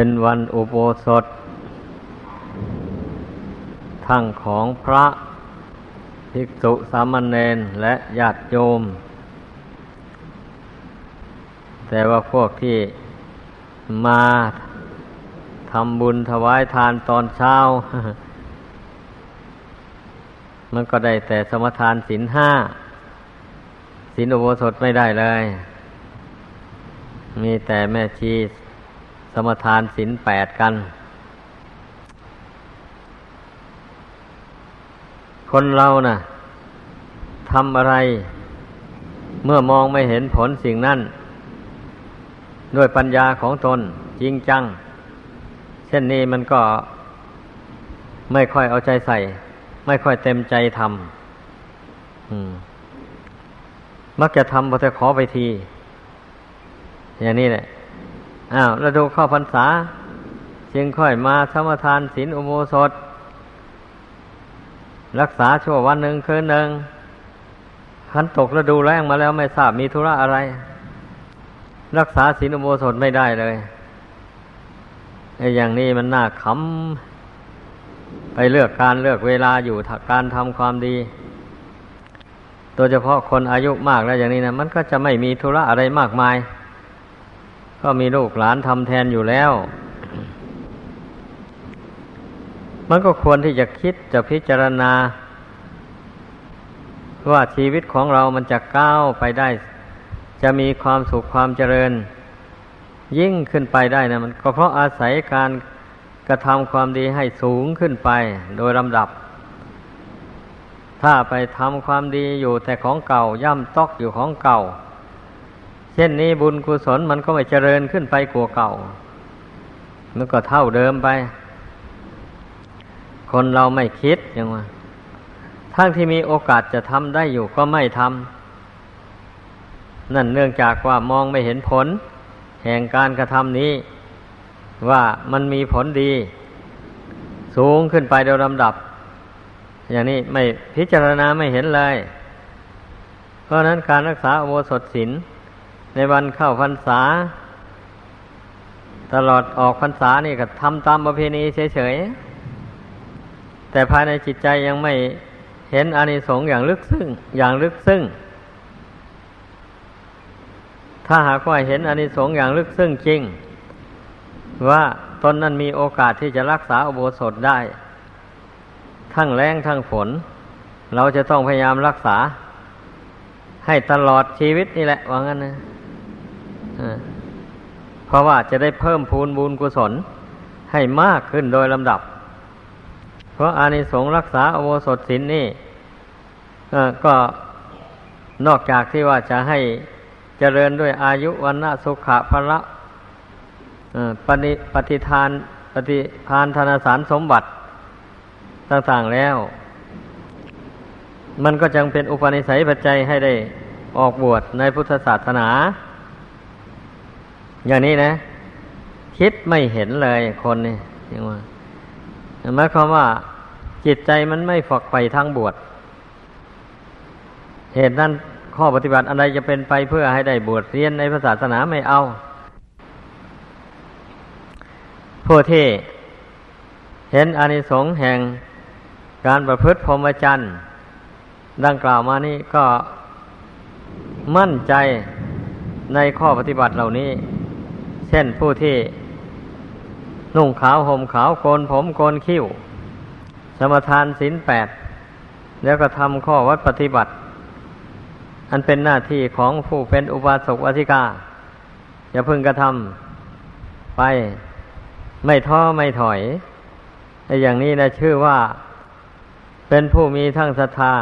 เป็นวันอุโบสถ ทั้งของพระภิกษุสามเณรและญาติโยม แต่ว่าพวกที่มาทำบุญถวายทานตอนเช้า มันก็ได้แต่สมทานศีลห้าศีลอุโบสถไม่ได้เลย มีแต่แม่ชีส มทานศีลแปดกัน คนเรานะ่ะทำอะไร เมื่อมองไม่เห็นผลสิ่งนั้น ด้วยปัญญาของตนจริงจัง เช่นนี้มันก็ไม่ค่อยเอาใจใส่ ไม่ค่อยเต็มใจทำมักจะทำพอจะขอไปที อย่างนี้แหละ อ้าวแล้วดูเข้าพรรษา จึงค่อยมาสมทานศีลอุโบสถ รักษาชั่ววันหนึ่งคืนหนึ่งขันตกแล้วดูแรงมาแล้วไม่ทราบมีธุระอะไร รักษาศีลอุโบสถไม่ได้เลยไอ้อย่างนี้มันน่าขำไปเลือกการเลือกเวลาอยู่การทำความดีโดยเฉพาะคนอายุมากแล้วอย่างนี้นะมันก็จะไม่มีธุระอะไรมากมาย ก็มีลูกหลานทำแทนอยู่แล้ว มันก็ควรที่จะคิดจะพิจารณา ว่าชีวิตของเรามันจะก้าวไปได้ จะมีความสุขความเจริญ ยิ่งขึ้นไปได้นะมันก็เพราะอาศัยการกระทำความดีให้สูงขึ้นไปโดยลำดับ ถ้าไปทำความดีอยู่แต่ของเก่าย่ำตอกอยู่ของเก่า ช่นนี้บุญกุศลมันก็ไม่เจริญขึ้นไปกว่าเก่า มันก็เท่าเดิมไป คนเราไม่คิดอย่างว่า ทั้งที่มีโอกาสจะทำได้อยู่ก็ไม่ทำ นั่นเนื่องจากว่ามองไม่เห็นผล แห่งการกระทำนี้ ว่ามันมีผลดี สูงขึ้นไปโดยลำดับ อย่างนี้ไม่พิจารณาไม่เห็นเลย เพราะนั้นการรักษาอโวสถศีล ในวันเข้าพรรษา ตลอดออกพรรษานี่ก็ทำตามประเพณีเฉยๆ แต่ภายในจิตใจยังไม่เห็นอานิสงส์อย่างลึกซึ้งอย่างลึกซึ้งถ้าหากว่าเห็นอานิสงส์อย่างลึกซึ้งจริง ว่าตนนั้นมีโอกาสที่จะรักษาอุโบสถได้ ทั้งแรงทั้งฝน เราจะต้องพยายามรักษาให้ตลอดชีวิตนี่แหละว่างั้นนะ เพราะว่าจะได้เพิ่มพูนบุญกุศลให้มากขึ้นโดยลำดับ เพราะอานิสงส์รักษาอโวสถศีลนี่ก็นอกจากที่ว่าจะให้เจริญด้วยอายุวันนะสุขะพละปฏิปฏิทานปฏิทานธนสารสมบัติต่างๆแล้ว มันก็จังเป็นอุปนิสัยปัจจัยให้ได้ออกบวชในพุทธศาสนา อย่างนี้นะ คิดไม่เห็นเลยคนนี่ยังว่าหมายความว่า จิตใจมันไม่ฝักไปทางบวชเหตุนั้นข้อปฏิบัติอะไรจะเป็นไปเพื่อให้ได้บวชเรียนในศาสนาไม่เอาผู้ที่เห็นอานิสงส์แห่งการประพฤติพรหมจรรย์ดังกล่าวมานี้ก็มั่นใจในข้อปฏิบัติเหล่านี้ เช่นผู้ที่นุ่งขาวห่มขาวโกนผมโกนคิ้ว สมทานศีลแปด แล้วก็ทำข้อวัดปฏิบัติ อันเป็นหน้าที่ของผู้เป็นอุบาสกอธิกา อย่าพึงกระทำไปไม่ท้อไม่ถอยในอย่างนี้นะชื่อว่า เป็นผู้มีทั้งศรัทธา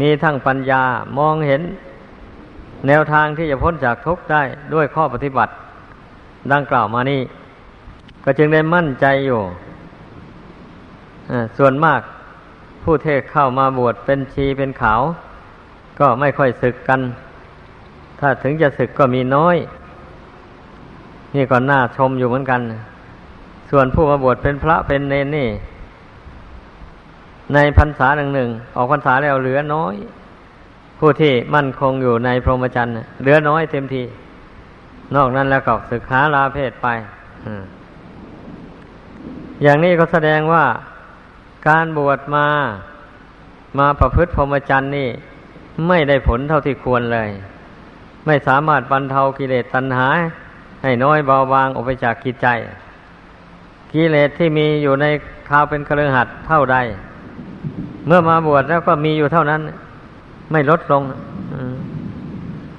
มีทั้งปัญญามองเห็น แนวทางที่จะพ้นจากทุกข์ได้ด้วยข้อปฏิบัติ ดังกล่าวมานี้ก็จึงได้มั่นใจอยู่ส่วนมากผู้เทศเข้ามาบวชเป็นชีเป็นขาว ก็ไม่ค่อยศึกกัน ถ้าถึงจะศึกก็มีน้อย นี่ก็น่าชมอยู่เหมือนกัน ส่วนผู้มาบวชเป็นพระเป็นเนนนี่ ในพรรษาหนึ่งหนึ่งออกพรรษาแล้วเหลือน้อย ผู้ที่มั่นคงอยู่ในพรหมจรรย์เหลือน้อยเต็มที นอกนั้นแล้วก็ศึกษาลาเพศไปอย่างนี้ก็แสดงว่าการบวชมามาประพฤติพรหมจรรย์นี่ ไม่ได้ผลเท่าที่ควรเลย ไม่สามารถบรรเทากิเลสตัณหา ให้น้อยเบาบางออกไปจากกิจใจ กิเลสที่มีอยู่ในคราวเป็นกระเลือหัดเท่าใด เมื่อมาบวชแล้วก็มีอยู่เท่านั้น ไม่ลดลง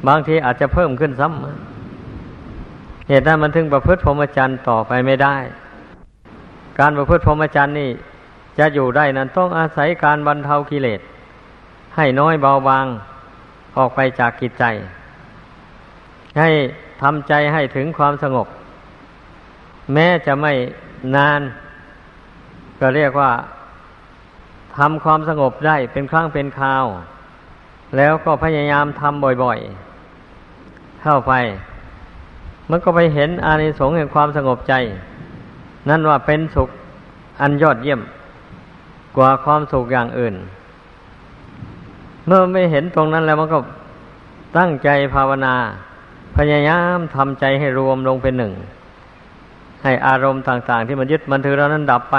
บางทีอาจจะเพิ่มขึ้นซ้ำ เหตุนั้นมันถึงประพฤติพรหมจรรย์ต่อไปไม่ได้ การประพฤติพรหมจรรย์นี่ จะอยู่ได้นั้นต้องอาศัยการบรรเทากิเลส ให้น้อยเบาบางออกไปจากกิจใจ ให้ทำใจให้ถึงความสงบ แม้จะไม่นาน ก็เรียกว่าทำความสงบได้เป็นครั้งเป็นคราว แล้วก็พยายามทำบ่อยๆ เข้าไป มันก็ไปเห็นอานิสงส์แห่งความสงบใจ นั่นว่าเป็นสุขอันยอดเยี่ยม กว่าความสุขอย่างอื่น เมื่อไม่เห็นตรงนั้นแล้วมันก็ตั้งใจภาวนา พยายามทำใจให้รวมลงเป็นหนึ่ง ให้อารมณ์ต่าง ๆ ที่มันยึดมันถือเรานั้นดับไป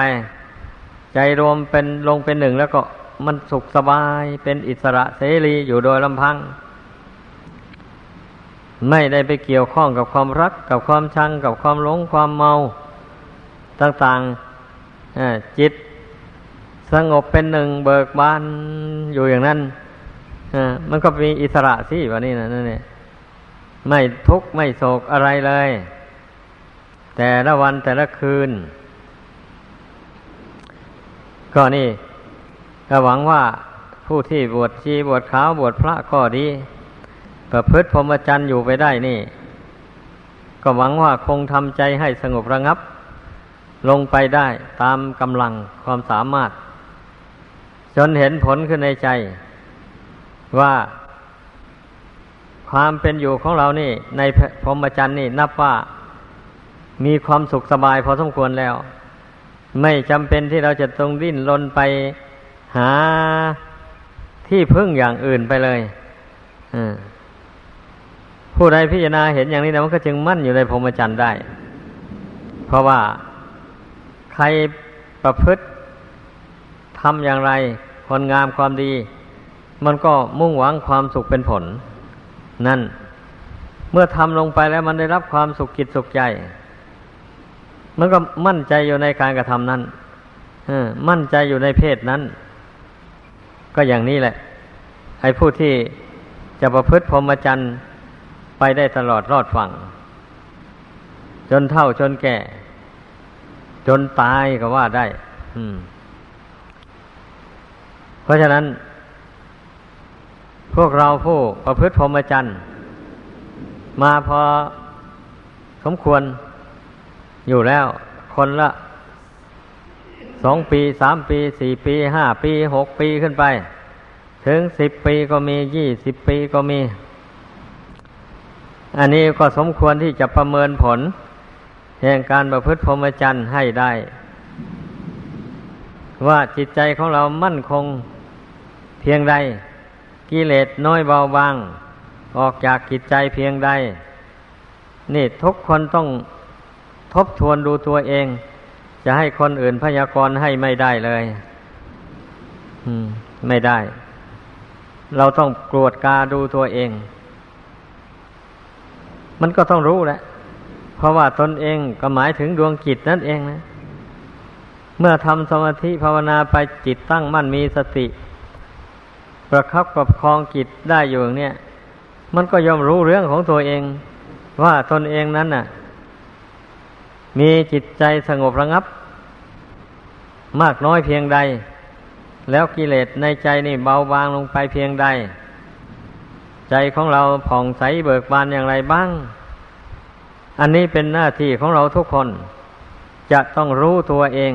ใจรวมเป็นลงเป็นหนึ่งแล้วก็มันสุขสบายเป็นอิสระเสรีอยู่โดยลำพัง ไม่ได้ไปเกี่ยวข้องกับความรัก กับความชัง กับความหลงความเมา ต่างๆจิตสงบเป็นหนึ่งเบิกบานอยู่อย่างนั้นมันก็มีอิสระสิวันนี้นะนั่นเนี่ยไม่ทุกข์ไม่โศกอะไรเลย แต่ละวันแต่ละคืน ก็นี่ก็หวังว่าผู้ที่บวชชีบวชขาวบวชพระก็ดี ประพฤติพรหมจรรย์อยู่ไปได้นี่ ก็หวังว่าคงทำใจให้สงบระงับ ลงไปได้ตามกำลังความสามารถ จนเห็นผลขึ้นในใจ ว่าความเป็นอยู่ของเรานี่ ในพรหมจรรย์นี่นับว่ามีความสุขสบายพอสมควรแล้ว ไม่จำเป็นที่เราจะต้องดิ้นรนไปหาที่พึ่งอย่างอื่นไปเลย อืม ผู้ใดพิจารณาเห็นอย่างนี้นะมันก็จึงมั่นอยู่ในพรหมจรรย์ได้ เพราะว่าใครประพฤติทำอย่างไรคนงามความดี มันก็มุ่งหวังความสุขเป็นผล นั่น เมื่อทำลงไปแล้วมันได้รับความสุขจิตสุขใจ มันก็มั่นใจอยู่ในการกระทำนั้นมั่นใจอยู่ในเพศนั้น ก็อย่างนี้แหละให้ผู้ที่จะประพฤติพรหมจรรย์ ไปได้ตลอดรอดฝั่ง จนเท่าจนแก่ จนตายก็ว่าได้เพราะฉะนั้น พวกเราผู้ประพฤติพรหมจรรย์มาพอสมควรอยู่แล้ว คนละสองปีสามปีสี่ปีห้าปีหกปีขึ้นไป ถึงสิบปีก็มียี่สิบปีก็มี อันนี้ก็สมควรที่จะประเมินผล แห่งการประพฤติพรหมจรรย์ให้ได้ ว่าจิตใจของเรามั่นคงเพียงใด กิเลสน้อยเบาบาง ออกจากกิจใจเพียงใด นี่ทุกคนต้องทบทวนดูตัวเอง จะให้คนอื่นพยากรณ์ให้ไม่ได้เลยไม่ได้ เราต้องกรวดกาดูตัวเอง มันก็ต้องรู้แหละ เพราะว่าตนเองก็หมายถึงดวงจิตนั่นเองนะ เมื่อทำสมาธิภาวนาไปจิตตั้งมั่นมีสติ ประคับประคองจิตได้อยู่อย่างนี้มันก็ยอมรู้เรื่องของตัวเอง ว่าตนเองนั้นน่ะ มีจิตใจสงบระงับ มากน้อยเพียงใด แล้วกิเลสในใจนี่เบาบางลงไปเพียงใด ใจของเราผ่องใสเบิกบานอย่างไรบ้าง อันนี้เป็นหน้าที่ของเราทุกคน จะต้องรู้ตัวเอง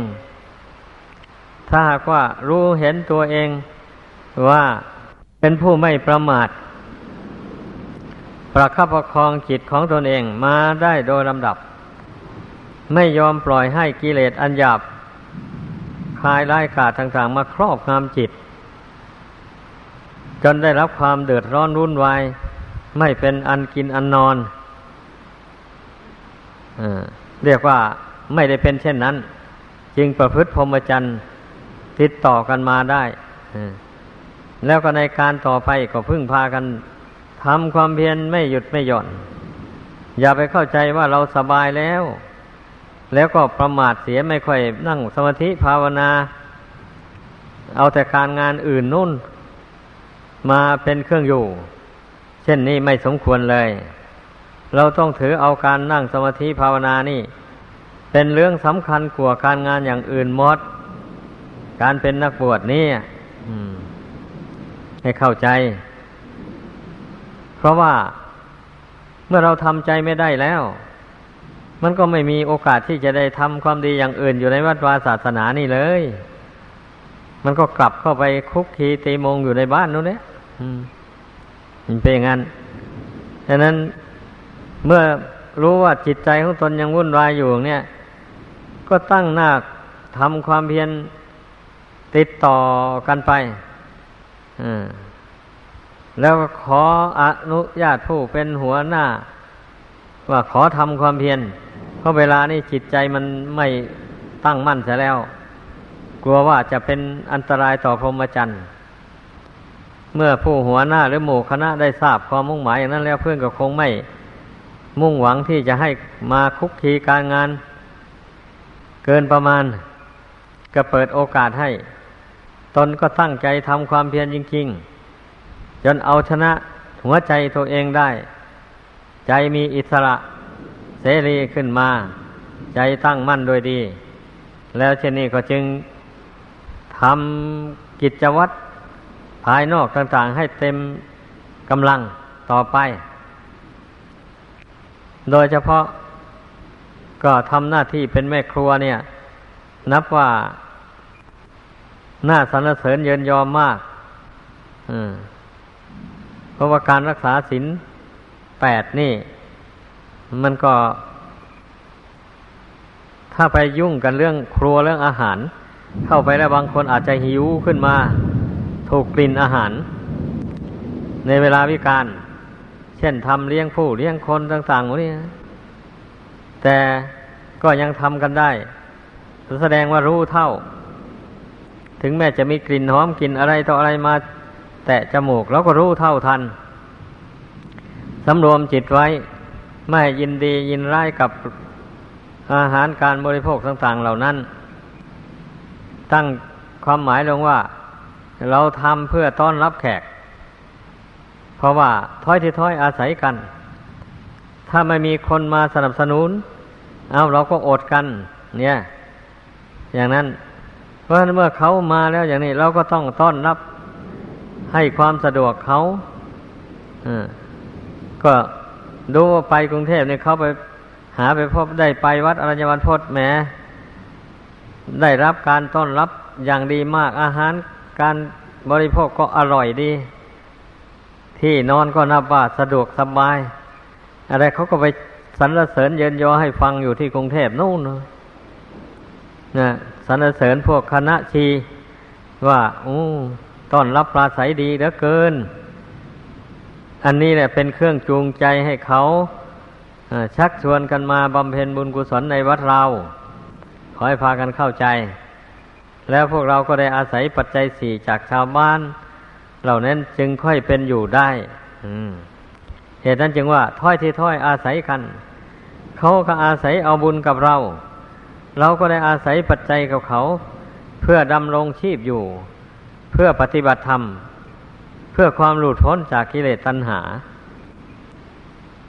ถ้าหากว่ารู้เห็นตัวเองว่าเป็นผู้ไม่ประมาท ประคับประคองจิตของตนเองมาได้โดยลำดับ ไม่ยอมปล่อยให้กิเลสอันหยาบคลายไล่กาดต่างๆ มาครอบงำจิต จนได้รับความเดือดร้อนรุ่นวาย ไม่เป็นอันกินอันนอนเรียกว่าไม่ได้เป็นเช่นนั้นจจึงประพฤติพรหมจรรย์ติดต่อกันมาได้แล้วก็ในการต่อไปก็พึ่งพากันทำความเพียรไม่หยุดไม่หย่อน อย่าไปเข้าใจว่าเราสบายแล้ว แล้วก็ประมาทเสียไม่ค่อยนั่งสมาธิภาวนา เอาแต่การงานอื่นนู่น มาเป็นเครื่องอยู่ เช่นนี้ไม่สมควรเลย เราต้องถือเอาการนั่งสมาธิภาวนานี่ เป็นเรื่องสำคัญกว่าการงานอย่างอื่นหมด การเป็นนักบวชนี่ให้เข้าใจ เพราะว่าเมื่อเราทำใจไม่ได้แล้ว มันก็ไม่มีโอกาสที่จะได้ทำความดีอย่างอื่นอยู่ในวัดวาศาสนานี่เลย มันก็กลับเข้าไปคุกคีตีมงอยู่ในบ้านนู้นเนี่ยมันเป็นอย่างนั้นฉะนั้นเมื่อรู้ว่าจิตใจของตนยังวุ่นวายอยู่เนี่ย ก็ตั้งหน้าทำความเพียรติดต่อกันไปแล้วขออนุญาตผู้เป็นหัวหน้า ว่าขอทำความเพียรเพราะเวลานี้จิตใจมันไม่ตั้งมั่นเสียแล้ว กลัวว่าจะเป็นอันตรายต่อพรหมจรรย์เมื่อผู้หัวหน้าหรือหมู่คณะได้ทราบความมุ่งหมายอย่างนั้นแล้วเพื่อนก็คงไม่ มุ่งหวังที่จะให้มาคุกคีการงาน เกินประมาณ ก็เปิดโอกาสให้ ตนก็ตั้งใจทำความเพียรจริง ๆ จนเอาชนะหัวใจตัวเองได้ ใจมีอิสระเสรีขึ้นมา ใจตั้งมั่นโดยดี แล้วเช่นนี้ก็จึง ทำกิจวัตรภายนอกต่างๆ ให้เต็มกำลังต่อไป โดยเฉพาะก็ทำหน้าที่เป็นแม่ครัวเนี่ย นับว่าน่าสรรเสริญเยินยอมมากเพราะว่าการรักษาศีลแปดนี่ มันก็ ถ้าไปยุ่งกันเรื่องครัวเรื่องอาหาร เข้าไปแล้วบางคนอาจจะหิวขึ้นมา ถูกกลิ่นอาหาร ในเวลาวิการ เช่นทำเลี้ยงผู้เลี้ยงคนต่างๆพวกนี้แต่ก็ยังทำกันได้ แสดงว่ารู้เท่า ถึงแม้จะมีกลิ่นหอมกลิ่นอะไรต่ออะไรมา แตะจมูกเราก็รู้เท่าทันสำรวมจิตไว้ ไม่ยินดียินร้ายกับอาหารการบริโภคต่าง ๆ เหล่านั้น ตั้งความหมายลงว่า เราทำเพื่อต้อนรับแขก เพราะว่าถ้อยที่ถ้อยอาศัยกัน ถ้าไม่มีคนมาสนับสนุน เอาเราก็อดกัน เนี่ย อย่างนั้น เพราะเมื่อเขามาแล้วอย่างนี้ เราก็ต้องต้อนรับให้ความสะดวกเขาก็ดูไปกรุงเทพเนี่ยเขาไปหาไปพบได้ไปวัดอรัญญวันพศแหม ได้รับการต้อนรับอย่างดีมากอาหารการบริโภคก็อร่อยดี ที่นอนก็นับว่าสะดวกสบาย อะไรเขาก็ไปสรรเสริญเยินยอให้ฟังอยู่ที่กรุงเทพนู่นนะสรรเสริญพวกคณะชีว่าอู้ต้อนรับปลาใสดีเหลือเกิน อันนี้แหละเป็นเครื่องจูงใจให้เขาชักชวนกันมาบำเพ็ญบุญกุศลในวัดเรา ขอให้พากันเข้าใจ แล้วพวกเราก็ได้อาศัยปัจจัยสี่จากชาวบ้าน เหล่านั้นจึงค่อยเป็นอยู่ได้เหตุนั้นจึงว่าถ้อยที่ถ้อยอาศัยกัน เขาก็อาศัยเอาบุญกับเรา เราก็ได้อาศัยปัจจัยกับเขา เพื่อดำรงชีพอยู่ เพื่อปฏิบัติธรรม เพื่อความหลุดพ้นจากกิเลสตัณหา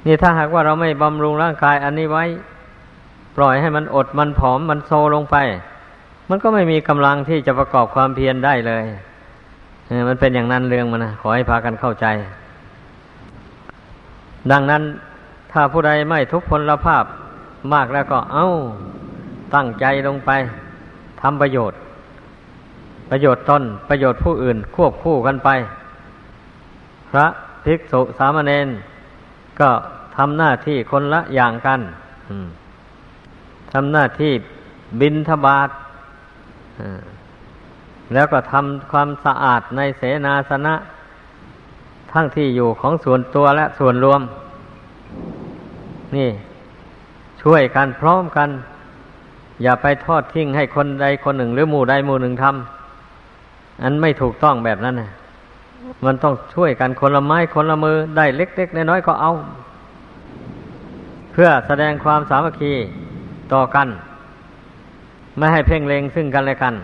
นี่ถ้าหากว่าเราไม่บำรุงร่างกายอันนี้ไว้ ปล่อยให้มันอดมันผอมมันโซลงไป มันก็ไม่มีกำลังที่จะประกอบความเพียรได้เลยมันเป็นอย่างนั้นเรื่องมันนะขอให้พากันเข้าใจ ดังนั้นถ้าผู้ใดไม่ทุกพลภาพมากแล้วก็เอา้า ตั้งใจลงไปทำประโยชน์ ประโยชน์ตนประโยชน์ผู้อื่นควบคู่กันไป พระภิกษุสามเณรก็ทำหน้าที่คนละอย่างกัน ทำหน้าที่บินทบาทแล้วก็ทำความสะอาดในเสนาสนะ ทั้งที่อยู่ของส่วนตัวและส่วนรวม นี่ ช่วยกันพร้อมกัน อย่าไปทอดทิ้งให้คนใดคนหนึ่ง หรือหมู่ใดหมู่หนึ่งทำอันไม่ถูกต้องแบบนั้นนะมันต้องช่วยกันคนละไม้คนละมือได้เล็กๆน้อยๆก็เอา เพื่อแสดงความสามัคคี ต่อกัน ไม่ให้เพ่งเลงซึ่งกันและกัน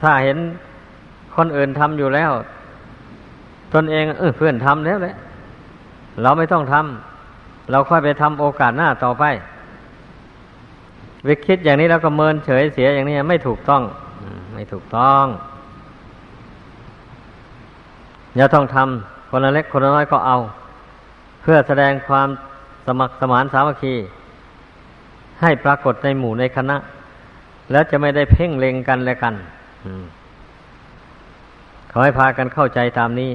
ถ้าเห็นคนอื่นทำอยู่แล้ว ตนเองเออเพื่อนทำแล้วแหละเราไม่ต้องทำเราค่อยไปทำโอกาสหน้าต่อไปวิคิดอย่างนี้แล้วก็เมินเฉยเสียอย่างนี้ไม่ถูกต้อง ไม่ถูกต้องอย่าต้องทำคนละเล็กคนละน้อยก็เอา เพื่อแสดงความสมัครสมานสามัคคี ให้ปรากฏในหมู่ในคณะ แล้วจะไม่ได้เพ่งเล็งกันและกันขอให้พากันเข้าใจตามนี้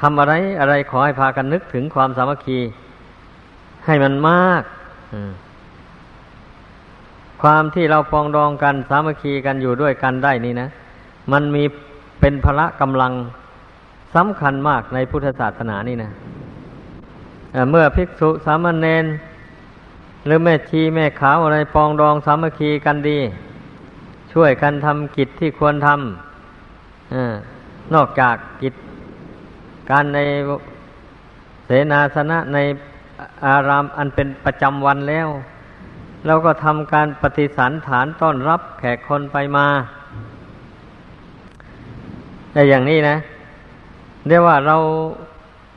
ทำอะไรอะไรขอให้พากันนึกถึงความสามัคคี ให้มันมากความที่เราปองดองกันสามัคคีกันอยู่ด้วยกันได้นี่นะ มันมีเป็นพละกำลังสำคัญมากในพุทธศาสนานี่นะเมื่อภิกษุสามเณร หรือแม่ชีแม่ขาวอะไรปองดองสามัคคีกันดี ช่วยกันทำกิจที่ควรทำอนอกจากกิจการในเสนาสนะในอารามอันเป็นประจำวันแล้ว เราก็ทำการปฏิสันฐานต้อนรับแขกคนไปมาแต่อย่างนี้นะเรียกว่าเรา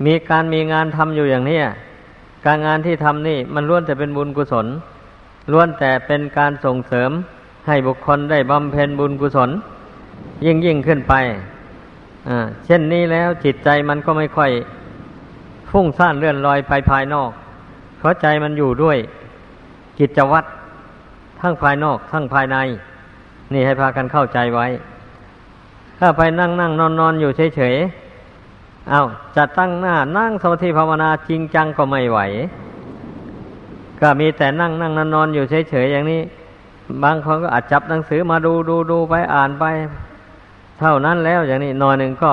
มีการมีงานทำอยู่อย่างนี้ การงานที่ทำนี่มันล้วนแต่เป็นบุญกุศลล้วนแต่เป็นการส่งเสริมให้บุคคลได้บำเพ็ญบุญกุศล ยิ่งยิ่งขึ้นไปเช่นนี้แล้วจิตใจมันก็ไม่ค่อยฟุ้งซ่านเลื่อนลอยไปภายนอก เพราะใจมันอยู่ด้วยกิจวัตรทั้งภายนอกทั้งภายใน นี่ให้พากันเข้าใจไว้ ถ้าไปนั่งนั่งนอนนอนอยู่เฉยๆ อาจะตั้งหน้านั่งสมาธิภาวนาจริงจังก็ไม่ไหว ก็มีแต่นั่งนั่งนอนนอนอยู่เฉยๆอย่างนี้ บางคนก็อาจจับหนังสือมาดูดูดูไปอ่านไป เท่านั้นแล้วอย่างนี้นอนหนึ่งก็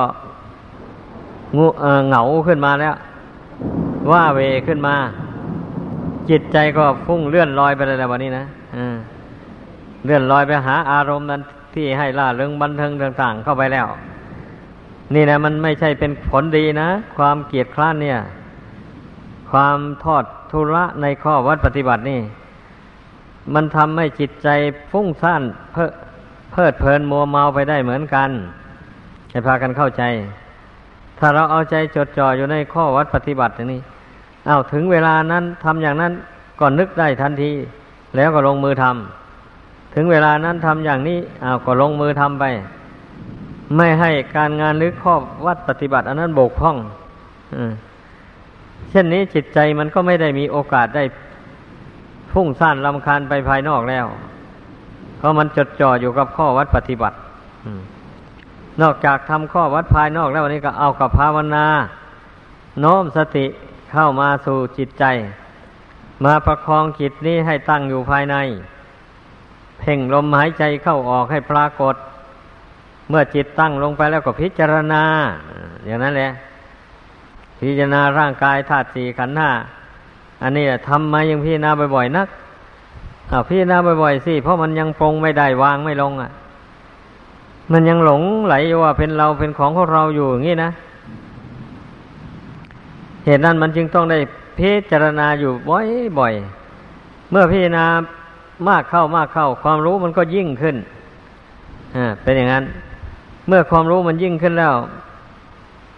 งูเหงาขึ้นมาแล้ว ว่าเวขึ้นมา จิตใจก็ฟุ้งเลื่อนลอยไปเลยแล้ววันนี้นะเลื่อนลอยไปหาอารมณ์นั้นที่ให้ล่าเริงบันเทิงต่าง ๆ เข้าไปแล้ว นี่นะมันไม่ใช่เป็นผลดีนะ ความเกียดคร้านเนี่ย ความทอดทุระในข้อวัดปฏิบัตินี่ มันทำให้จิตใจฟุ้งซ่านเพ,เพิดเพลินมัวเมาไปได้เหมือนกันให้พากันเข้าใจ ถ้าเราเอาใจจดจ่ออยู่ในข้อวัดปฏิบัติอย่างนี้อา้าวถึงเวลานั้นทำอย่างนั้นก่อนนึกได้ทันที แล้วก็ลงมือทำถึงเวลานั้นทำอย่างนี้อ้าวก็ลงมือทำไป ไม่ให้การงานหรือข้อวัดปฏิบัติ อันนั้นบกพร่องเช่นนี้จิตใจมันก็ไม่ได้มีโอกาสได้พุ่งซ่านลำคาญไปภายนอกแล้ว เพราะมันจดจ่ออยู่กับข้อวัดปฏิบัตินอกจากทำข้อวัดภายนอกแล้ววันนี้ก็เอากับภาวนา โน้มสติเข้ามาสู่จิตใจ มาประคองจิตนี้ให้ตั้งอยู่ภายใน เพ่งลมหายใจเข้าออกให้ปรากฏ เมื่อจิตตั้งลงไปแล้วก็พิจารณา อย่างนั้นแหละพิจารณาร่างกายธาตุสี่ขันธ์ห้าอันนี้ทำมายังพิจารณาบ่อยๆนักอาพิจารณาบ่อยๆสิเพราะมันยังปรงไม่ได้วางไม่ลงอะ มันยังหลงไหลว่าเป็นเราเป็นของของเราอยู่อย่างนี้นะเหตุนั้นมันจึงต้องได้พิจารณาอยู่บ่อยๆเมื่อพิจารณามากเข้ามากเข้า ความรู้มันก็ยิ่งขึ้นอ่าเป็นอย่างนั้น เมื่อความรู้มันยิ่งขึ้นแล้ว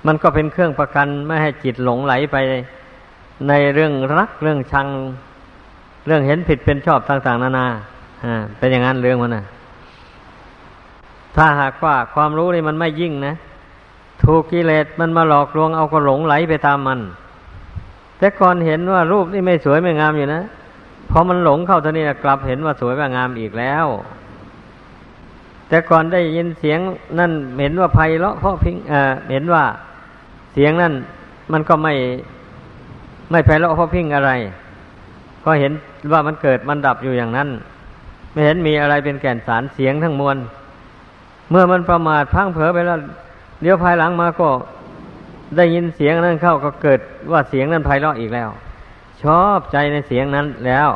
มันก็เป็นเครื่องประกันไม่ให้จิตหลงไหลไปในเรื่องรักเรื่องชัง เรื่องเห็นผิดเป็นชอบต่าง ๆ นานาอ่าเป็นอย่างนั้นเรื่องมันนะถ้าหากว่าความรู้นี่มันไม่ยิ่งนะถูกกิเลสมันมาหลอกลวงเอาก็หลงไหลไปตามมัน แต่ก่อนเห็นว่ารูปนี่ไม่สวยไม่งามอยู่นะพอมันหลงเข้าตอนนี้กลับเห็นว่าสวยว่างามอีกแล้ว แต่ก่อนได้ยินเสียงนั่นเห็นว่าไพเราะเพราะพิงเอ่อเห็นว่าเสียงนั่นมันก็ไม่ไม่ไพเราะเพราะพิงอะไร ก็เห็นว่ามันเกิดมันดับอยู่อย่างนั้น ไม่เห็นมีอะไรเป็นแก่นสารเสียงทั้งมวล เมื่อมันประมาทพังเผลอไปแล้วเดี๋ยวภายหลังมาก็ได้ยินเสียงนั้นเข้าก็เกิดว่าเสียงนั้นไพเราะอีกแล้ว ชอบใจในเสียงนั้นแล้ว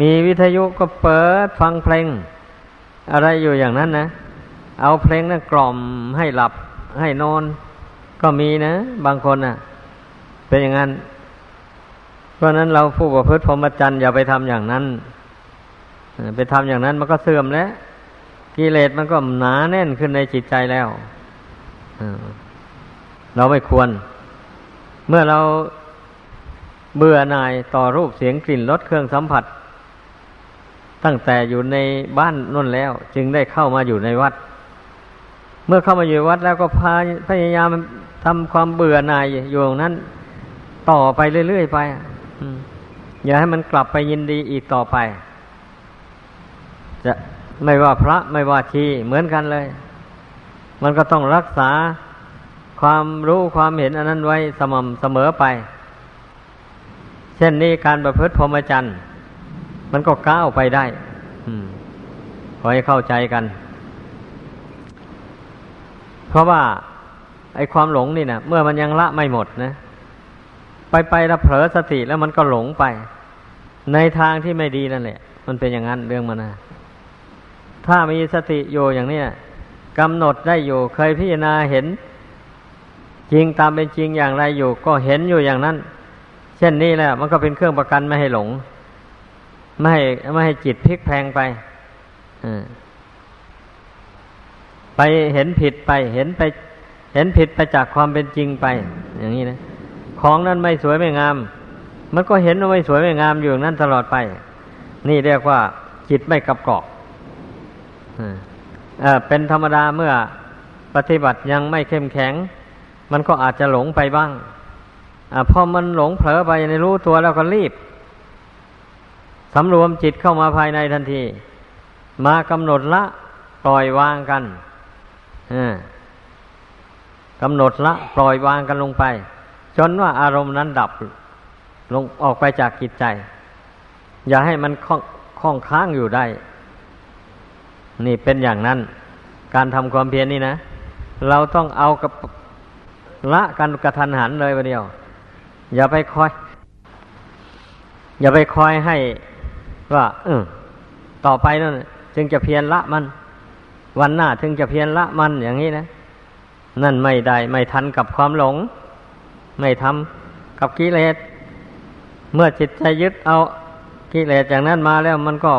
มีวิทยุก็เปิดฟังเพลง อะไรอยู่อย่างนั้นนะ เอาเพลงนั้นกล่อมให้หลับให้นอน ก็มีนะ บางคนนะ่ะ เป็นอย่างนั้น เพราะนั้นเราผู้ประพฤติพรหมจรรย์อย่าไปทำอย่างนั้น ไปทำอย่างนั้นมันก็เสื่อมแล้วกิเลสมันก็หนาแน่นขึ้นในจิตใจแล้วเราไม่ควร เมื่อเรา เบื่อหน่ายต่อรูปเสียงกลิ่นรสเครื่องสัมผัส ตั้งแต่อยู่ในบ้านนั่นแล้ว จึงได้เข้ามาอยู่ในวัด เมื่อเข้ามาอยู่วัดแล้วก็พาพยายามทำความเบื่อหน่ายอยู่นั้น ต่อไปเรื่อยๆไปอย่าให้มันกลับไปยินดีอีกต่อไป จะไม่ว่าพระไม่ว่าชีเหมือนกันเลย มันก็ต้องรักษาความรู้ความเห็นอันนั้นไว้สม่ำเสมอไป ช่นนี้การประพฤติพรหมจรรย์มันก็ก้าวไปได้ขอให้เข้าใจกัน เพราะว่าไอ้ความหลงนี่นะเมื่อมันยังละไม่หมดนะ ไปไปแล้วเผลอสติแล้วมันก็หลงไป ในทางที่ไม่ดีนั่นแหละ มันเป็นอย่างนั้นเรื่องมันนะถ้ามีสติอยู่อย่างนี้กำหนดได้อยู่เคยพิจารณาเห็น จริงตามเป็นจริงอย่างไรอยู่ ก็เห็นอยู่อย่างนั้น เช่นนี้แหละมันก็เป็นเครื่องประกันไม่ให้หลง ไม่ให้ไม่ให้จิตพลิกแพงไปไปเห็นผิดไป เห็นไป เห็นผิดไปจากความเป็นจริงไป อย่างนี้นะของนั้นไม่สวยไม่งาม มันก็เห็นว่าไม่สวยไม่งามอยู่นั้นตลอดไป นี่เรียกว่า จิตไม่กับเกาะเป็นธรรมดาเมื่อปฏิบัติยังไม่เข้มแข็ง มันก็อาจจะหลงไปบ้าง อพอมันหลงเผลอไปในรู้ตัวแล้วก็รีบสำรวมจิตเข้ามาภายในทันที มากำหนดละปล่อยวางกันกำหนดละปล่อยวางกันลงไป จนว่าอารมณ์นั้นดับ ลงออกไปจากจิตใจ อย่าให้มันคล้องค้างอยู่ได้ นี่เป็นอย่างนั้น การทำความเพียรนนี่นะ เราต้องเอากับละกันกระทันหันเลยวันเดียว อย่าไปคอย อย่าไปคอยให้ว่า เออต่อไปนั่นจึงจะเพียรละมัน วันหน้าถึงจะเพียรละมันอย่างนี้นะ นั่นไม่ได้ไม่ทันกับความหลง ไม่ทำกับกิเลสเมื่อจิตใจยึดเอากิเลสอย่างนั้นมาแล้วมันก็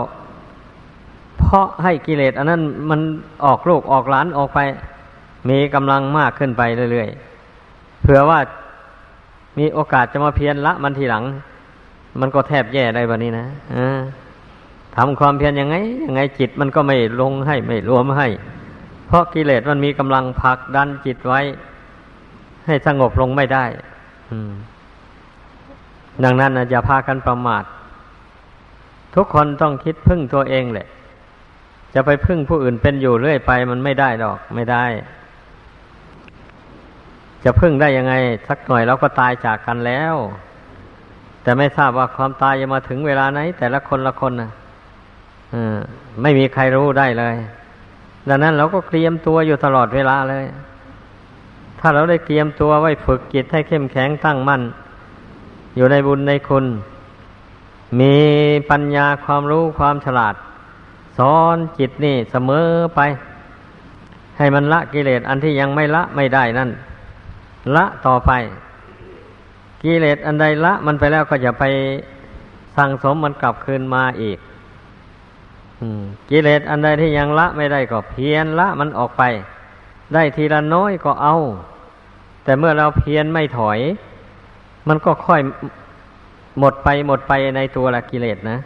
เพาะให้กิเลสอันนั้นมันออกลูกออกหลานออกไป มีกำลังมากขึ้นไปเรื่อยๆเผื่อว่า มีโอกาสจะมาเพียรละมันทีหลัง มันก็แทบแย่ได้แบบนี้นะทำความเพียรยังไงยังไงจิตมันก็ไม่ลงให้ไม่รวมให้ เพราะกิเลสมันมีกำลังผลักดันจิตไว้ ให้สงบลงไม่ได้ดังนั้นนะอย่าพากันประมาท ทุกคนต้องคิดพึ่งตัวเองแหละ จะไปพึ่งผู้อื่นเป็นอยู่เรื่อยไป มันไม่ได้ดอก ไม่ได้ จะพึ่งได้ยังไง สักหน่อยเราก็ตายจากกันแล้ว แต่ไม่ทราบว่าความตายจะมาถึงเวลาไหน แต่ละคนละคนนะไม่มีใครรู้ได้เลย ดังนั้นเราก็เตรียมตัวอยู่ตลอดเวลาเลย ถ้าเราได้เตรียมตัวไว้ฝึกจิตให้เข้มแข็งตั้งมั่น อยู่ในบุญในคุณ มีปัญญาความรู้ความฉลาด สอนจิตนี่เสมอไป ให้มันละกิเลสอันที่ยังไม่ละไม่ได้นั่น ละต่อไป กิเลสอันใดละมันไปแล้วก็จะไปสั่งสมมันกลับคืนมาอีกกิเลสอันใดที่ยังละไม่ได้ก็เพียนละมันออกไป ได้ทีละน้อยก็เอา แต่เมื่อเราเพียนไม่ถอย มันก็ค่อยหมดไปหมดไปในตัวละกิเลสนะ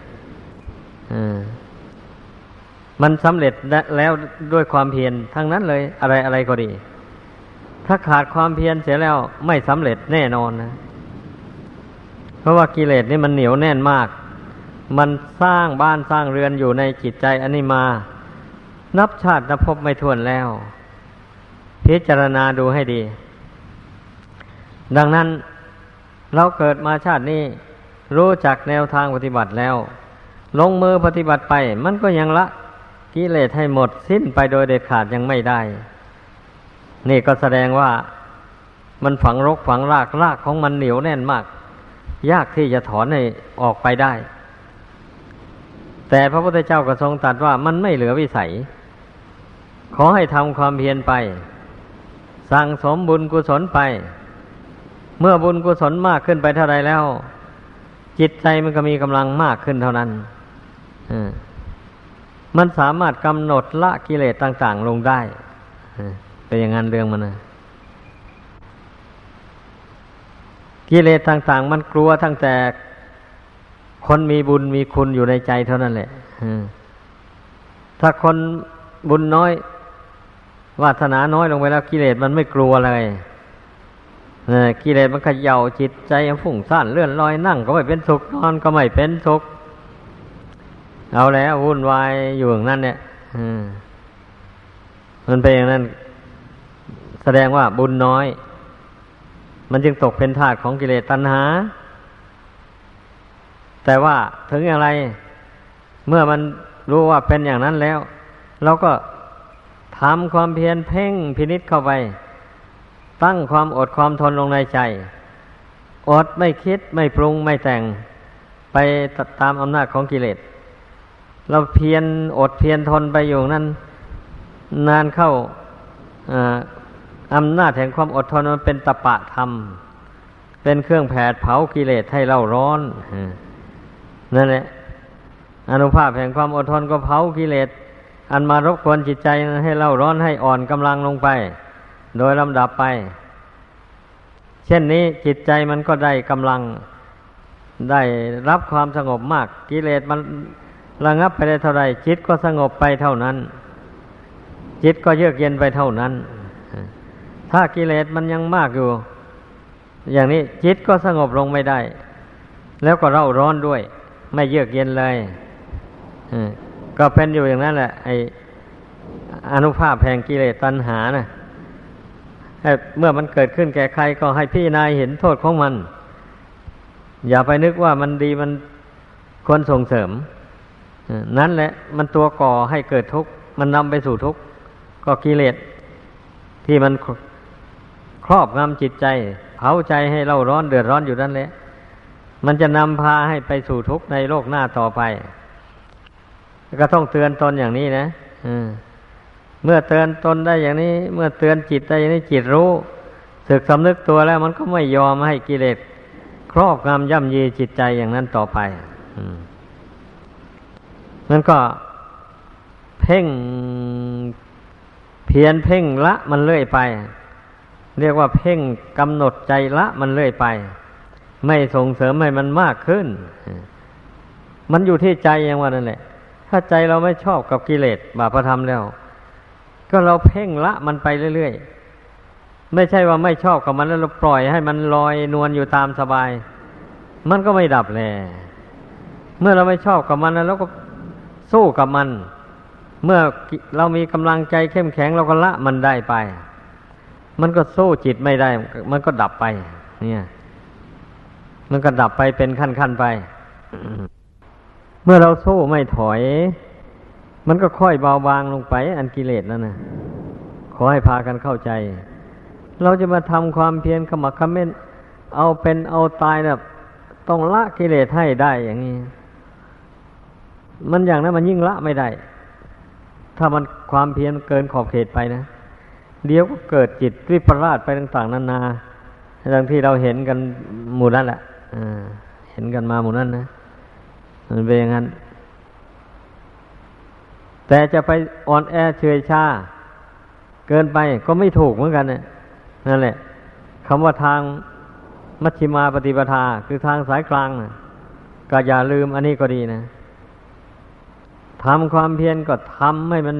อมันสำเร็จแล้วด้วยความเพียรทั้งนั้นเลย อะไรอะไรก็ดี ถ้าขาดความเพียรเสียแล้วไม่สำเร็จแน่นอนนะ เพราะว่ากิเลสนี่มันเหนียวแน่นมาก มันสร้างบ้านสร้างเรือนอยู่ในจิตใจอันนี้มา นับชาตินับพบไม่ถ้วนแล้ว พิจารณาดูให้ดี ดังนั้นเราเกิดมาชาตินี้รู้จักแนวทางปฏิบัติแล้ว ลงมือปฏิบัติไป มันก็ยังละกิเลสให้หมดสิ้นไปโดยเด็ดขาดยังไม่ได้ นี่ก็แสดงว่ามันฝังรกฝังรากรากของมันเหนียวแน่นมาก ยากที่จะถอนให้ออกไปได้ แต่พระพุทธเจ้าก็ทรงตรัสว่ามันไม่เหลือวิสัย ขอให้ทำความเพียรไป สั่งสมบุญกุศลไป เมื่อบุญกุศลมากขึ้นไปเท่าไรแล้ว จิตใจมันก็มีกำลังมากขึ้นเท่านั้นมันสามารถกำหนดละกิเลสต่าง ๆ ลงได้ เป็นอย่างนั้นเรื่องมันนะกิเลสต่างๆ มันกลัวทั้งแต่คนมีบุญมีคุณอยู่ในใจเท่านั้นแหละถ้าคนบุญน้อยวาสนาน้อยลงไปแล้วกิเลสมันไม่กลัวเลยกิเลสมันขย่าจิตใจฝุ่งซ่านเลื่อนลอยนั่ง ก็ไม่เป็นสุขนอนก็ไม่เป็นสุข เอาแล้ววุ่นวายอยู่อย่างนั้นเนี่ยมันเป็นอย่างนั้น แสดงว่าบุญน้อย มันจึงตกเป็นทาสของกิเลสตัณหา แต่ว่าถึงอย่างไร เมื่อมันรู้ว่าเป็นอย่างนั้นแล้ว เราก็ทำความเพียรเพ่งพินิษเข้าไป ตั้งความอดความทนลงในใจ อดไม่คิดไม่ปรุงไม่แต่งไปตามอำนาจของกิเลส เราเพียรอดเพียรทนไปอยู่นั้น นานเข้า อำนาจแห่งความอดทนมันเป็นตะปะธรรม เป็นเครื่องแผดเผากิเลสให้เราร้อนนั่นแหละอนุภาพแห่งความอดทนก็เผากิเลสอันมารบกวนจิตใจให้เล่าร้อนให้อ่อนกำลังลงไป โดยลำดับไป เช่นนี้จิตใจมันก็ได้กำลังได้รับความสงบมาก กิเลสมันระงับไปได้เท่าไรจิตก็สงบไปเท่านั้น จิตก็เยือกเย็นไปเท่านั้น ถ้ากิเลสมันยังมากอยู่ อย่างนี้จิตก็สงบลงไม่ได้ แล้วก็เร่าร้อนด้วย ไม่เยือกเย็นเลยก็เป็นอยู่อย่างนั้นแหละ ไออนุภาพแห่งกิเลสตัณหานะ่ะเมื่อมันเกิดขึ้นแก่ใครก็ให้พี่นายเห็นโทษของมัน อย่าไปนึกว่ามันดีมันควรส่งเสริมนั่นแหละ มันตัวก่อให้เกิดทุกข์มันนำไปสู่ทุกข์ก็กิเลสที่มัน ครอบงำจิตใจเผาใจให้เล่าร้อนเดือดร้อนอยู่นั่นแหละมันจะนำพาให้ไปสู่ทุกข์ในโลกหน้าต่อไป ก็ต้องเตือนตนอย่างนี้นะเมื่อเตือนตนได้อย่างนี้ เมื่อเตือนจิตได้อย่างนี้จิตรู้สึกสำนึกตัวแล้ว มันก็ไม่ยอมให้กิเลสครอบงำย่ำยีจิตใจอย่างนั้นต่อไปอืมมันก็เพ่งเพียนเพ่งละมันเลื่อยไป เรียกว่าเพ่งกำหนดใจละมันเลื่อยไป ไม่ส่งเสริมให้มันมากขึ้น มันอยู่ที่ใจอย่างว่านั่นแหละ ถ้าใจเราไม่ชอบกับกิเลสบาปธรรมแล้ว ก็เราเพ่งละมันไปเรื่อยๆ ไม่ใช่ว่าไม่ชอบกับมันแล้วเราปล่อยให้มันลอยนวลอยู่ตามสบาย มันก็ไม่ดับแล เมื่อเราไม่ชอบกับมันแล้วเราก็สู้กับมัน เมื่อเรามีกำลังใจเข้มแข็งเราก็ละมันได้ไป มันก็สู้จิตไม่ได้ มันก็ดับไป เนี่ย มันก็ดับไปเป็นขั้นๆไป เมื่อเราสู้ไม่ถอย มันก็ค่อยเบาบางลงไป อันกิเลสนั่นนะขอให้พากันเข้าใจ เราจะมาทำความเพียรขมักขม้น เอาเป็นเอาตายแบบต้องละกิเลสให้ได้อย่างนี้ มันอย่างนั้นมันยิ่งละไม่ได้ ถ้ามันความเพียรเกินขอบเขตไปนะ เดี๋ยวก็เกิดจิตวิปลาสไปต่างๆนานาดังที่เราเห็นกันหมู่นั้นแหละเห็นกันมาหมู่นั้นนะ มันเป็นอย่างนั้น แต่จะไปอ่อนแอเฉยชา เกินไปก็ไม่ถูกเหมือนกันเนี่ยนั่นแหละคำว่าทางมัชชิมาปฏิปทา คือทางสายกลางนะก็อย่าลืมอันนี้ก็ดีนะทำความเพียรก็ทำให้มัน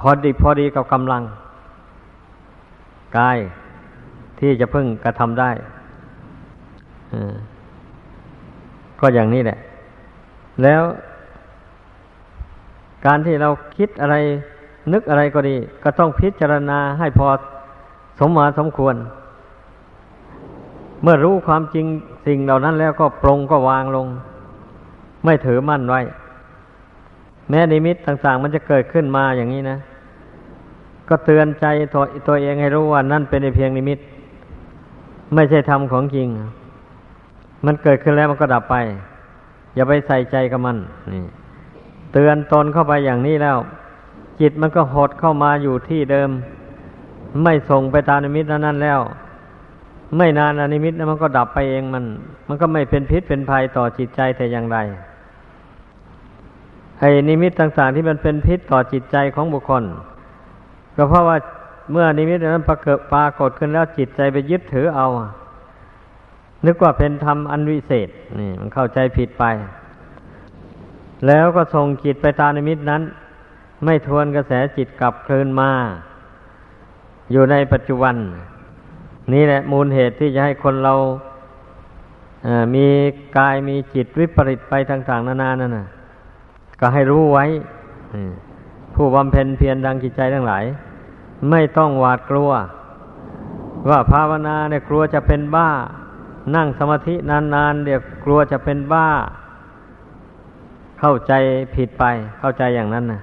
พอดีพอดีกับกำลังกายที่จะพึ่งกระทำได้ก็อย่างนี้แหละ แล้วการที่เราคิดอะไรนึกอะไรก็ดี ก็ต้องพิจารณาให้พอสมมาสมควร เมื่อรู้ความจริงสิ่งเหล่านั้นแล้วก็ปรงก็วางลง ไม่ถือมั่นไว้ แม้นิมิตต่าง ๆ มันจะเกิดขึ้นมาอย่างนี้นะ ก็เตือนใจตัวตัวเองให้รู้ว่านั่นเป็นเพียงนิมิต ไม่ใช่ธรรมของจริง มันเกิดขึ้นแล้วมันก็ดับไป อย่าไปใส่ใจกับมันนี่เตือนตนเข้าไปอย่างนี้แล้ว จิตมันก็หดเข้ามาอยู่ที่เดิม ไม่ส่งไปตามนิมิตนั้นแล้ว ไม่นานอนิมิตนั้นมันก็ดับไปเองมัน มันก็ไม่เป็นพิษเป็นภัยต่อจิตใจแต่อย่างใดไอ้นิมิตต่าง ๆ ที่มันเป็นพิษต่อจิตใจของบุคคล ก็เพราะว่าเมื่อนิมิตนั้นปรากฏปรากฏขึ้นแล้วจิตใจไปยึดถือเอา นึกว่าเป็นธรรมอันวิเศษนี่มันเข้าใจผิดไป แล้วก็ส่งจิตไปตามนิมิตนั้น ไม่ทวนกระแสจิตกลับคืนมา อยู่ในปัจจุบัน นี่แหละมูลเหตุที่จะให้คนเรามีกายมีจิตวิปริตไปต่างๆนานานั่นนะก็ให้รู้ไว้ผู้บำเพ็ญเพียรดังจิตใจทั้งหลาย ไม่ต้องหวาดกลัว ว่าภาวนาเนี่ยกลัวจะเป็นบ้า นั่งสมาธินานๆเดี๋ยวกลัวจะเป็นบ้า เข้าใจผิดไป เข้าใจอย่างนั้นนะ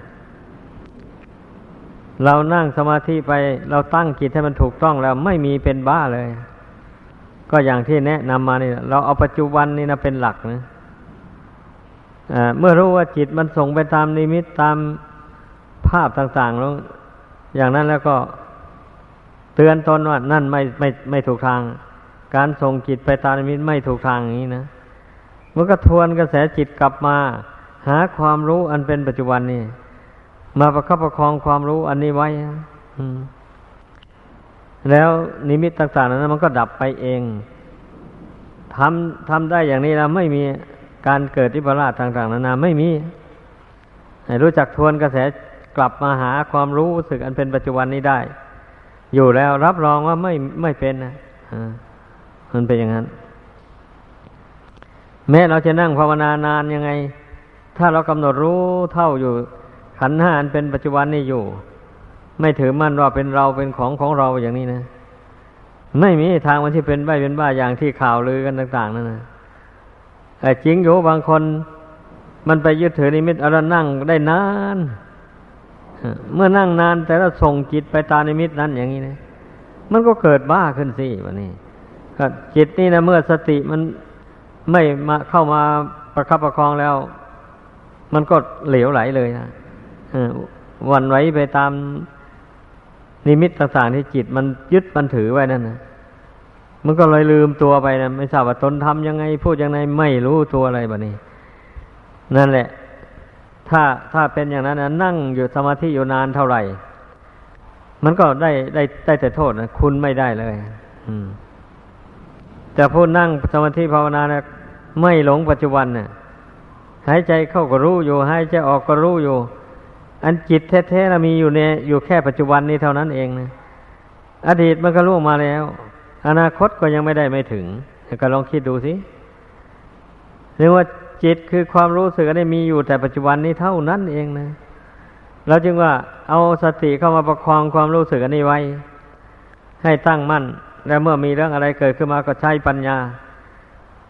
เรานั่งสมาธิไป เราตั้งจิตให้มันถูกต้องแล้ว ไม่มีเป็นบ้าเลย ก็อย่างที่แนะนำมานี่เราเอาปัจจุบันนี่นะเป็นหลักนะเมื่อรู้ว่าจิตมันส่งไปตามนิมิตตามภาพต่างๆแล้ว อย่างนั้นแล้วก็เตือนตนว่านั่นไม่ไม่ไม่ถูกทาง การส่งจิตไปตามนิมิตไม่ถูกทางอย่างนี้นะมันก็ทวนกระแสจิตกลับมา หาความรู้อันเป็นปัจจุบันนี่มาประคับประคองความรู้อันนี้ไว้แล้วนิมิตต่างๆนั้นมันก็ดับไปเองทำทำได้อย่างนี้แล้วไม่มีการเกิดวิปลาสต่างๆนานาไม่มีให้รู้จักทวนกระแส กลับมาหาความรู้สึกอันเป็นปัจจุบันนี้ได้ อยู่แล้วรับรองว่าไม่ไม่เป็นนะมันเป็นอย่างนั้น แม้เราจะนั่งภาวนานานยังไง ถ้าเรากำหนดรู้เท่าอยู่ ขันห้าอันเป็นปัจจุบันนี้อยู่ ไม่ถือมั่นว่าเป็นเราเป็นของของเราอย่างนี้นะไม่มีทางมันที่เป็นใบเป็นบ้าอย่างที่ข่าวลือกันต่าง ๆนั่นนะแต่จริงอยู่บางคนมันไปยึดถือนิมิตอาแล้วนั่งได้นาน เมื่อนั่งนานแต่เราส่งจิตไปตามนิมิตนั้นอย่างนี้นะมันก็เกิดบ้าขึ้นสิวันนี้จิตนี่นะเมื่อสติมันไม่มาเข้ามาประคับประคองแล้ว มันก็เหลวไหลเลยนะวันไหวไปตามนิมิตต่างๆที่จิตมันยึดมันถือไว้นั่นนะมันก็เลยลืมตัวไปนะไม่ทราบว่าตนทำยังไง พูดยังไงไม่รู้ตัวอะไรแบบนี้ นั่นแหละ ถ้าถ้าเป็นอย่างนั้นนะนั่งอยู่สมาธิอยู่นานเท่าไหร่ มันก็ได้ได้ได้แต่โทษนะคุณไม่ได้เลย อืมแต่พูดนั่งสมาธิภาวนานะไม่หลงปัจจุบันเนะ่ยหายใจเข้าก็รู้อยู่หายใจออกก็รู้อยู่ อันจิตแท้ๆเรามีอยู่ในอยู่แค่ปัจจุบันนี้เท่านั้นเองนะอดีตมันก็ล่วงมาแล้ว อนาคตก็ยังไม่ได้ไม่ถึงก็ลองคิดดูสิเรียกว่า จิตคือความรู้สึกนี่มีอยู่แต่ปัจจุบันนี้เท่านั้นเองนะเราจึงว่าเอาสติเข้ามาประคองความรู้สึกอันนี้ไว้ ให้ตั้งมั่น แล้วเมื่อมีเรื่องอะไรเกิดขึ้นมาก็ใช้ปัญญา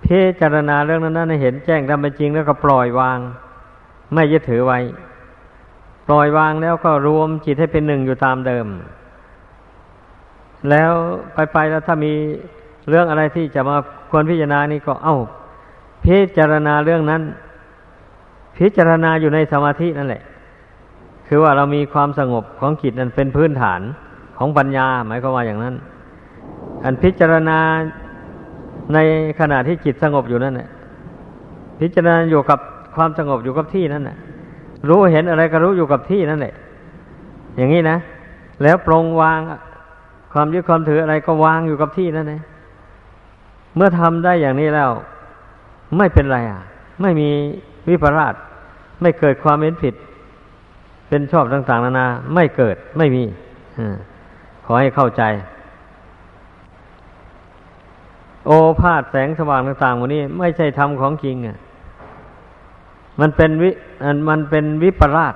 พิจารณาเรื่องนั้นให้เห็นแจ้งตามเป็นจริงแล้วก็ปล่อยวาง ไม่ยึดถือไว้ ปล่อยวางแล้วก็รวมจิตให้เป็นหนึ่งอยู่ตามเดิม แล้วไปไปแล้วถ้ามีเรื่องอะไรที่จะมาควรพิจารณานี่ก็เอา้า พิจารณาเรื่องนั้น พิจารณาอยู่ในสมาธินั่นแหละ คือว่าเรามีความสงบของจิตนั้นเป็นพื้นฐานของปัญญา หมายความว่าอย่างนั้น อันพิจารณาในขณะที่จิตสงบอยู่นั่นแหละพิจารณาอยู่กับความสงบอยู่กับที่นั่นแหละรู้เห็นอะไรก็รู้อยู่กับที่นั่นแหละ อย่างนี้นะ แล้วปรงวางความยึดความถืออะไรก็วางอยู่กับที่นั่นเองเมื่อทำได้อย่างนี้แล้ว ไม่เป็นไรอะ ไม่มีวิปลาสไม่เกิดความเห็นผิด เป็นชอบต่าง ๆ นานา ไม่เกิดไม่มีอขอให้เข้าใจ โอภาษแสงสว่างต่างๆวันนี้ ไม่ใช่ธรรมของจริงอะ มันเป็นวิมันเป็นวิปลาส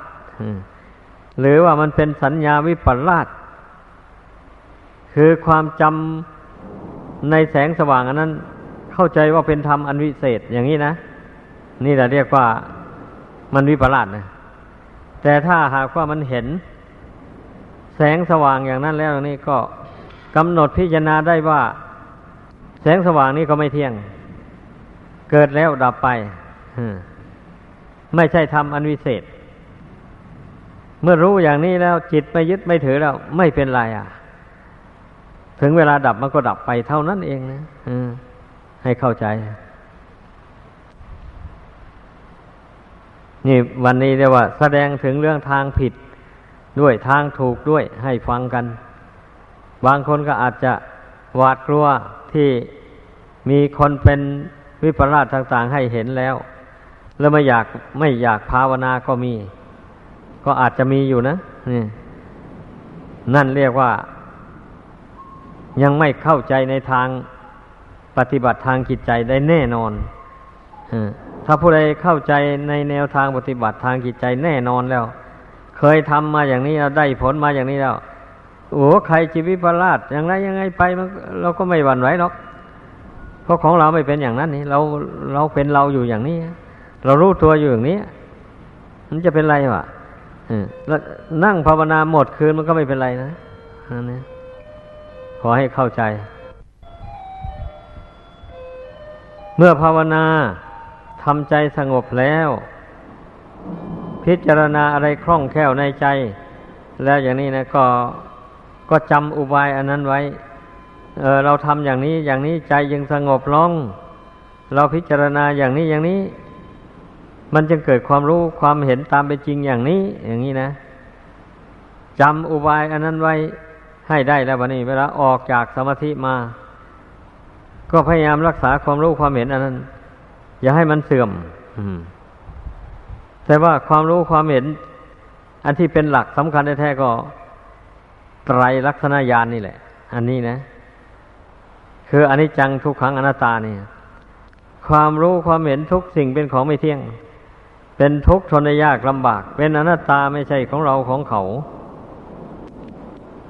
หรือว่ามันเป็นสัญญาวิปลาสคือความจำในแสงสว่างอันนั้น เข้าใจว่าเป็นธรรมอันวิเศษอย่างนี้นะ นี่แหละเรียกว่ามันวิปลาสนะ แต่ถ้าหากว่ามันเห็น แสงสว่างอย่างนั้นแล้วนี่ก็กำหนดพิจารณาได้ว่า แสงสว่างนี้ก็ไม่เที่ยง เกิดแล้วดับไปไม่ใช่ทำอันวิเศษ เมื่อรู้อย่างนี้แล้วจิตไม่ยึดไม่ถือแล้ว ไม่เป็นไรอะ ถึงเวลาดับมันก็ดับไปเท่านั้นเองนะ ให้เข้าใจ นี่วันนี้เรียกว่า แสดงถึงเรื่องทางผิดด้วยทางถูกด้วยให้ฟังกัน บางคนก็อาจจะหวาดกลัวที่มีคนเป็นวิปลาสต่าง ๆ ให้เห็นแล้ว แล้วไม่อยากไม่อยากภาวนาก็มี ก็อาจจะมีอยู่นะนี่นั่นเรียกว่า ยังไม่เข้าใจในทาง ปฏิบัติทางจิตใจได้แน่นอนถ้าผู้ใดเข้าใจในแนวทางปฏิบัติทางจิตใจแน่นอนแล้ว เคยทำมาอย่างนี้ได้ผลมาอย่างนี้แล้วโอ้ใครชีวิตประลาดอย่างไรยังไงไปมันเราก็ไม่หวั่นไหวหรอกเพราะของเราไม่เป็นอย่างนั้นนี่เราเราเป็นเราอยู่อย่างนี้ เรารู้ตัวอยู่อย่างนี้ มันจะเป็นไรวะแล้วนั่งภาวนาหมดคืนมันก็ไม่เป็นไรนะอันนี้ขอให้เข้าใจ มื่อภาวนาทำใจสงบแล้ว พิจารณาอะไรคล่องแคล่วในใจ แล้วอย่างนี้นะก็ก็จำอุบายอันนั้นไว้เออเราทำอย่างนี้อย่างนี้ใจยังสงบลงเราพิจารณาอย่างนี้อย่างนี้ มันจึงเกิดความรู้ความเห็นตามเป็นจริงอย่างนี้ อย่างนี้นะจำอุบายอันนั้นไว้ให้ได้แล้ววันนี้ เวลาออกจากสมาธิมา ก็พยายามรักษาความรู้ความเห็นอันนั้น อย่าให้มันเสื่อมแต่ว่าความรู้ความเห็น อันที่เป็นหลักสำคัญแท้ๆก็ไตรลักษณญาณนนี่แหละ อันนี้นะ คืออนิจจังทุกขังอนัตตาเนี่ย ความรู้ความเห็นทุกสิ่งเป็นของไม่เที่ยง เป็นทุกข์ทนยากลำบาก เป็นอนัตตาไม่ใช่ของเราของเขา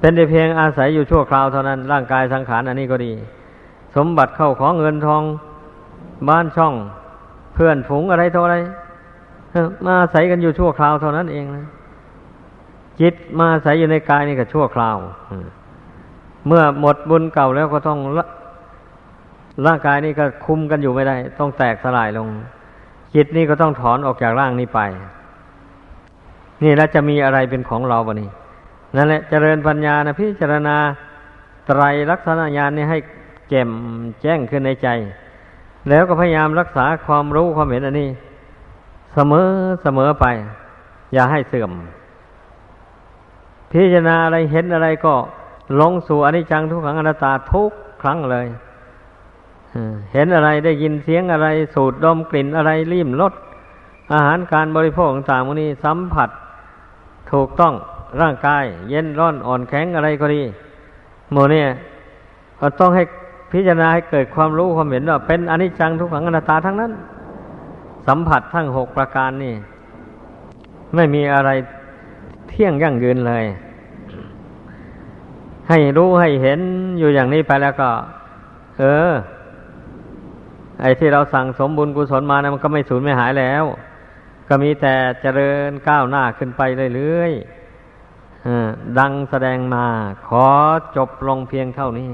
เป็นแต่เพียงอาศัยอยู่ชั่วคราวเท่านั้น ร่างกายสังขารอันนี้ก็ดี สมบัติเข้าของเงินทองบ้านช่อง เพื่อนฝูงอะไรเท่าไรมาอาศัยกันอยู่ชั่วคราวเท่านั้นเองนะจิตมาอาศัยอยู่ในกายนี่ก็ชั่วคราวเมื่อหมดบุญเก่าแล้วก็ต้องร่างกายนี่ก็คุมกันอยู่ไม่ได้ ต้องแตกสลายลง จิตนี่ก็ต้องถอนออกจากร่างนี้ไป นี่แล้วจะมีอะไรเป็นของเราบ่นี้นั่นแหละเจริญปัญญานะพิจารณาไตรลักษณญาณนี่ให้ แจ่มแจ้งขึ้นในใจ แล้วก็พยายามรักษาความรู้ความเห็นอันนี้ เสมอเสมอไป อย่าให้เสื่อม พิจารณาอะไรเห็นอะไรก็ลงสู่อนิจจังทุกขังอนัตตาทุกครั้งเลยเห็นอะไรได้ยินเสียงอะไร สูดดมกลิ่นอะไรริมรสอาหารการบริโภคต่างๆวกนี้สัมผัส ถูกต้องร่างกาย เย็นร้อนอ่อนแข็งอะไรก็ดีโมเนี่ยก็ต้องให้ พิจารณาให้เกิดความรู้ความเห็นว่าเป็นอนิจจังทุกขังอนัตตาทั้งนั้น สัมผัสทั้งหกประการนี่ ไม่มีอะไรเที่ยงยั่งยืนเลย ให้รู้ให้เห็นอยู่อย่างนี้ไปแล้วก็ เออ ไอ้ที่เราสั่งสมบุญกุศลมานะมันก็ไม่สูญไม่หายแล้ว ก็มีแต่เจริญก้าวหน้าขึ้นไปเรื่อยๆดังแสดงมาขอจบลงเพียงเท่านี้